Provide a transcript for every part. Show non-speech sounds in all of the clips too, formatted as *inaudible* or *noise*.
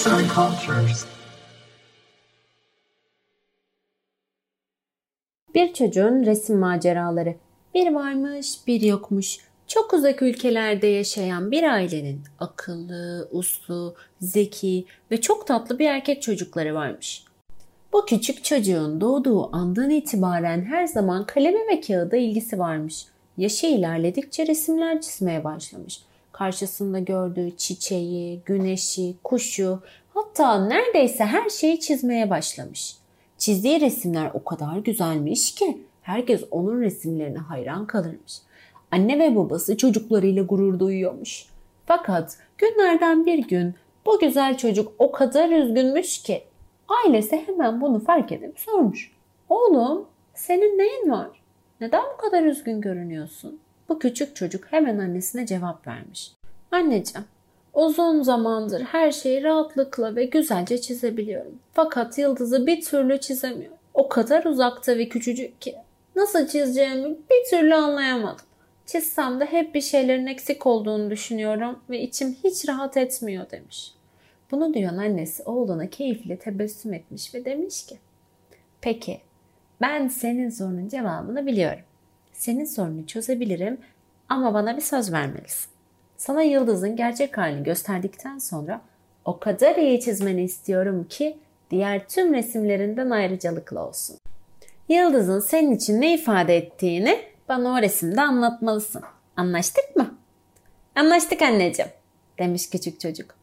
Arts and Cultures. Bir çocuğun resim maceraları. Bir varmış, bir yokmuş. Çok uzak ülkelerde yaşayan bir ailenin akıllı, uslu, zeki ve çok tatlı bir erkek çocukları varmış. Bu küçük çocuğun doğduğu andan itibaren her zaman kaleme ve kağıda ilgisi varmış. Yaşı ilerledikçe resimler çizmeye başlamış. Karşısında gördüğü çiçeği, güneşi, kuşu, hatta neredeyse her şeyi çizmeye başlamış. Çizdiği resimler o kadar güzelmiş ki herkes onun resimlerine hayran kalırmış. Anne ve babası çocuklarıyla gurur duyuyormuş. Fakat günlerden bir gün bu güzel çocuk o kadar üzgünmüş ki ailesi hemen bunu fark edip sormuş. Oğlum senin neyin var? Neden bu kadar üzgün görünüyorsun? Bu küçük çocuk hemen annesine cevap vermiş. Anneciğim, uzun zamandır her şeyi rahatlıkla ve güzelce çizebiliyorum. Fakat yıldızı bir türlü çizemiyorum. O kadar uzakta ve küçücük ki nasıl çizeceğimi bir türlü anlayamadım. Çizsem de hep bir şeylerin eksik olduğunu düşünüyorum ve içim hiç rahat etmiyor demiş. Bunu duyan annesi oğluna keyifle tebessüm etmiş ve demiş ki Peki ben senin sorunun cevabını biliyorum. Senin sorunu çözebilirim ama bana bir söz vermelisin. Sana yıldızın gerçek halini gösterdikten sonra o kadar iyi çizmeni istiyorum ki diğer tüm resimlerinden ayrıcalıklı olsun. Yıldızın senin için ne ifade ettiğini bana o resimde anlatmalısın. Anlaştık mı? Anlaştık anneciğim, demiş küçük çocuk.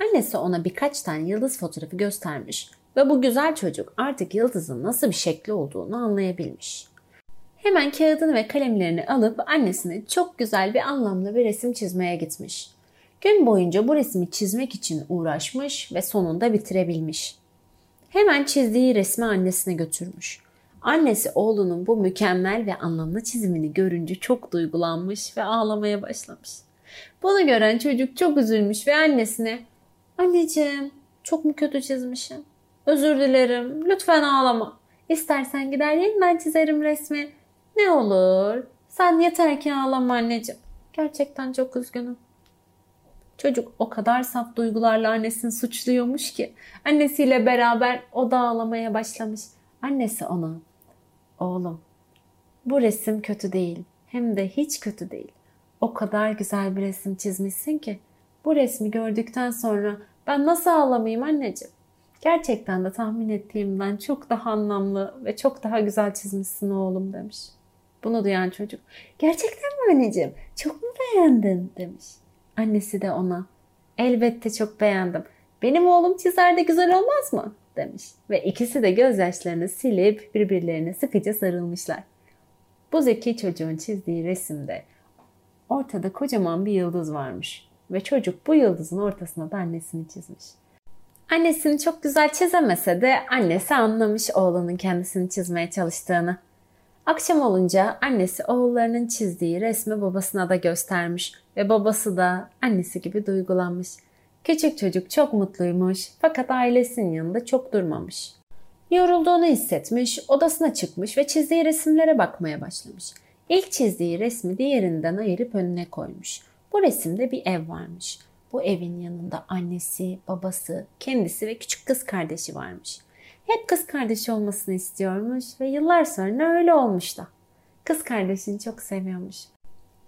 Annesi ona birkaç tane yıldız fotoğrafı göstermiş ve bu güzel çocuk artık yıldızın nasıl bir şekli olduğunu anlayabilmiş. Hemen kağıdını ve kalemlerini alıp annesine çok güzel bir anlamlı bir resim çizmeye gitmiş. Gün boyunca bu resmi çizmek için uğraşmış ve sonunda bitirebilmiş. Hemen çizdiği resmi annesine götürmüş. Annesi oğlunun bu mükemmel ve anlamlı çizimini görünce çok duygulanmış ve ağlamaya başlamış. Bunu gören çocuk çok üzülmüş ve annesine Anneciğim çok mu kötü çizmişim? Özür dilerim. Lütfen ağlama. İstersen gider yeniden çizerim resmi. Ne olur. Sen yeter ki ağlama anneciğim. Gerçekten çok üzgünüm. Çocuk o kadar saf duygularla annesini suçluyormuş ki annesiyle beraber o da ağlamaya başlamış. Annesi ona oğlum bu resim kötü değil hem de hiç kötü değil. O kadar güzel bir resim çizmişsin ki bu resmi gördükten sonra ben nasıl ağlamayayım anneciğim? Gerçekten de tahmin ettiğimden çok daha anlamlı ve çok daha güzel çizmişsin oğlum demiş. Bunu duyan çocuk gerçekten mi anneciğim çok mu beğendin demiş. Annesi de ona elbette çok beğendim. Benim oğlum çizer de güzel olmaz mı? demiş. Ve ikisi de gözyaşlarını silip birbirlerine sıkıca sarılmışlar. Bu zeki çocuğun çizdiği resimde ortada kocaman bir yıldız varmış. Ve çocuk bu yıldızın ortasına da annesini çizmiş. Annesini çok güzel çizemese de annesi anlamış oğlunun kendisini çizmeye çalıştığını. Akşam olunca annesi oğullarının çizdiği resmi babasına da göstermiş ve babası da annesi gibi duygulanmış. Küçük çocuk çok mutluymuş fakat ailesinin yanında çok durmamış. Yorulduğunu hissetmiş, odasına çıkmış ve çizdiği resimlere bakmaya başlamış. İlk çizdiği resmi diğerinden ayırıp önüne koymuş. Bu resimde bir ev varmış. Bu evin yanında annesi, babası, kendisi ve küçük kız kardeşi varmış. Hep kız kardeşi olmasını istiyormuş ve yıllar sonra öyle olmuş da. Kız kardeşini çok seviyormuş.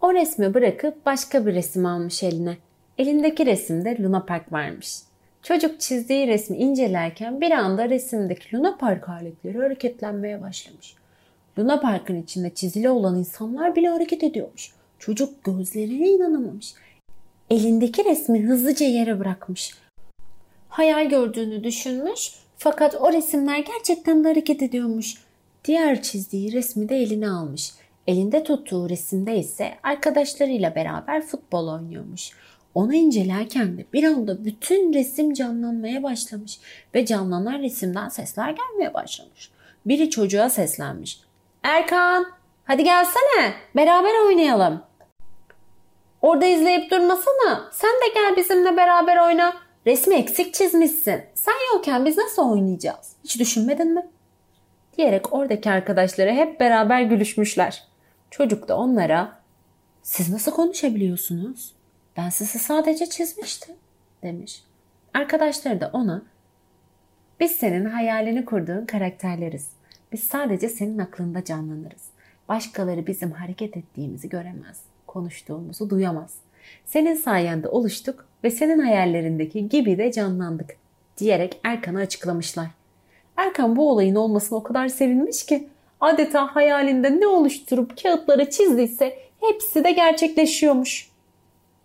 O resmi bırakıp başka bir resim almış eline. Elindeki resimde Luna Park varmış. Çocuk çizdiği resmi incelerken bir anda resimdeki Luna Park aletleri hareketlenmeye başlamış. Luna Park'ın içinde çizili olan insanlar bile hareket ediyormuş. Çocuk gözlerine inanamamış. Elindeki resmi hızlıca yere bırakmış. Hayal gördüğünü düşünmüş fakat o resimler gerçekten de hareket ediyormuş. Diğer çizdiği resmi de eline almış. Elinde tuttuğu resimde ise arkadaşlarıyla beraber futbol oynuyormuş. Onu incelerken de bir anda bütün resim canlanmaya başlamış ve canlanan resimden sesler gelmeye başlamış. Biri çocuğa seslenmiş. Erkan hadi gelsene beraber oynayalım. Orada izleyip durmasana. Sen de gel bizimle beraber oyna. Resmi eksik çizmişsin. Sen yokken biz nasıl oynayacağız? Hiç düşünmedin mi? Diyerek oradaki arkadaşları hep beraber gülüşmüşler. Çocuk da onlara siz nasıl konuşabiliyorsunuz? Ben sizi sadece çizmiştim demiş. Arkadaşları da ona biz senin hayalini kurduğun karakterleriz. Biz sadece senin aklında canlanırız. Başkaları bizim hareket ettiğimizi göremez. Konuştuğumuzu duyamaz. Senin sayende oluştuk ve senin hayallerindeki gibi de canlandık diyerek Erkan'a açıklamışlar. Erkan bu olayın olmasına o kadar sevinmiş ki adeta hayalinde ne oluşturup kağıtlara çizdiyse hepsi de gerçekleşiyormuş.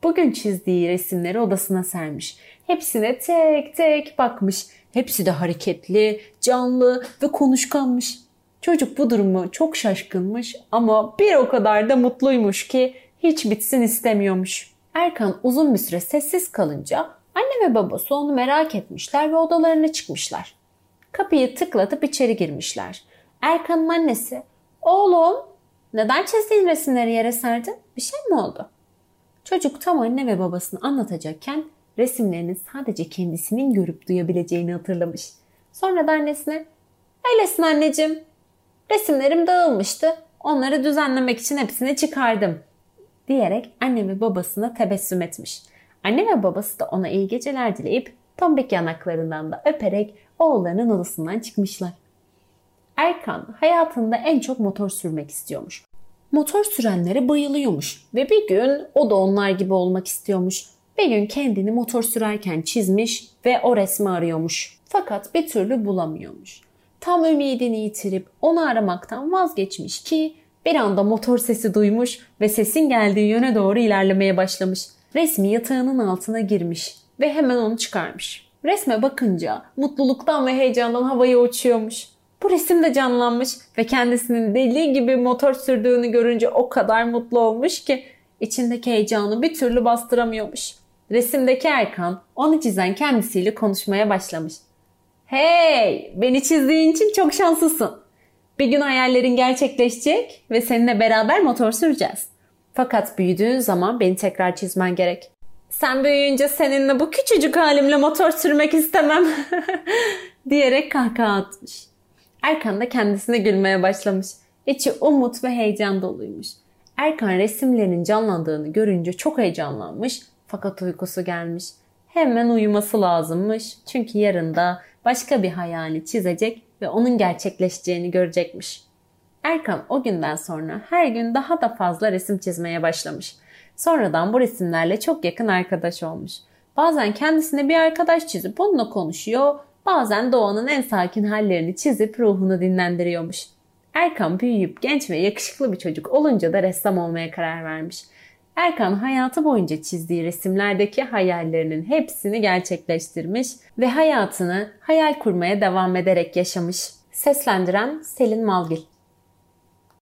Bugün çizdiği resimleri odasına sermiş. Hepsine tek tek bakmış. Hepsi de hareketli, canlı ve konuşkanmış. Çocuk bu durumu çok şaşkınmış ama bir o kadar da mutluymuş ki hiç bitsin istemiyormuş. Erkan uzun bir süre sessiz kalınca anne ve babası onu merak etmişler ve odalarına çıkmışlar. Kapıyı tıklatıp içeri girmişler. Erkan'ın annesi, oğlum neden çizdiğin resimleri yere serdin? Bir şey mi oldu? Çocuk tam anne ve babasını anlatacakken resimlerini sadece kendisinin görüp duyabileceğini hatırlamış. Sonra da annesine öylesin anneciğim. Resimlerim dağılmıştı. Onları düzenlemek için hepsini çıkardım. Diyerek anne ve babasına tebessüm etmiş. Anne ve babası da ona iyi geceler dileyip tombik yanaklarından da öperek oğullarının odasından çıkmışlar. Erkan hayatında en çok motor sürmek istiyormuş. Motor sürenlere bayılıyormuş ve bir gün o da onlar gibi olmak istiyormuş. Bir gün kendini motor sürerken çizmiş ve o resmi arıyormuş. Fakat bir türlü bulamıyormuş. Tam ümidini yitirip onu aramaktan vazgeçmiş ki bir anda motor sesi duymuş ve sesin geldiği yöne doğru ilerlemeye başlamış. Resmi yatağının altına girmiş ve hemen onu çıkarmış. Resme bakınca mutluluktan ve heyecandan havaya uçuyormuş. Bu resim de canlanmış ve kendisinin deli gibi motor sürdüğünü görünce o kadar mutlu olmuş ki içindeki heyecanı bir türlü bastıramıyormuş. Resimdeki Erkan onu çizen kendisiyle konuşmaya başlamış. Hey, beni çizdiğin için çok şanslısın. Bir gün hayallerin gerçekleşecek ve seninle beraber motor süreceğiz. Fakat büyüdüğün zaman beni tekrar çizmen gerek. Sen büyüyünce seninle bu küçücük halimle motor sürmek istemem *laughs* diyerek kahkaha atmış. Erkan da kendisine gülmeye başlamış. İçi umut ve heyecan doluymuş. Erkan resimlerinin canlandığını görünce çok heyecanlanmış fakat uykusu gelmiş. Hemen uyuması lazımmış çünkü yarın da başka bir hayali çizecek ve onun gerçekleşeceğini görecekmiş. Erkan o günden sonra her gün daha da fazla resim çizmeye başlamış. Sonradan bu resimlerle çok yakın arkadaş olmuş. Bazen kendisine bir arkadaş çizip onunla konuşuyor, bazen doğanın en sakin hallerini çizip ruhunu dinlendiriyormuş. Erkan büyüyüp genç ve yakışıklı bir çocuk olunca da ressam olmaya karar vermiş. Erkan hayatı boyunca çizdiği resimlerdeki hayallerinin hepsini gerçekleştirmiş ve hayatını hayal kurmaya devam ederek yaşamış. Seslendiren Selin Malgil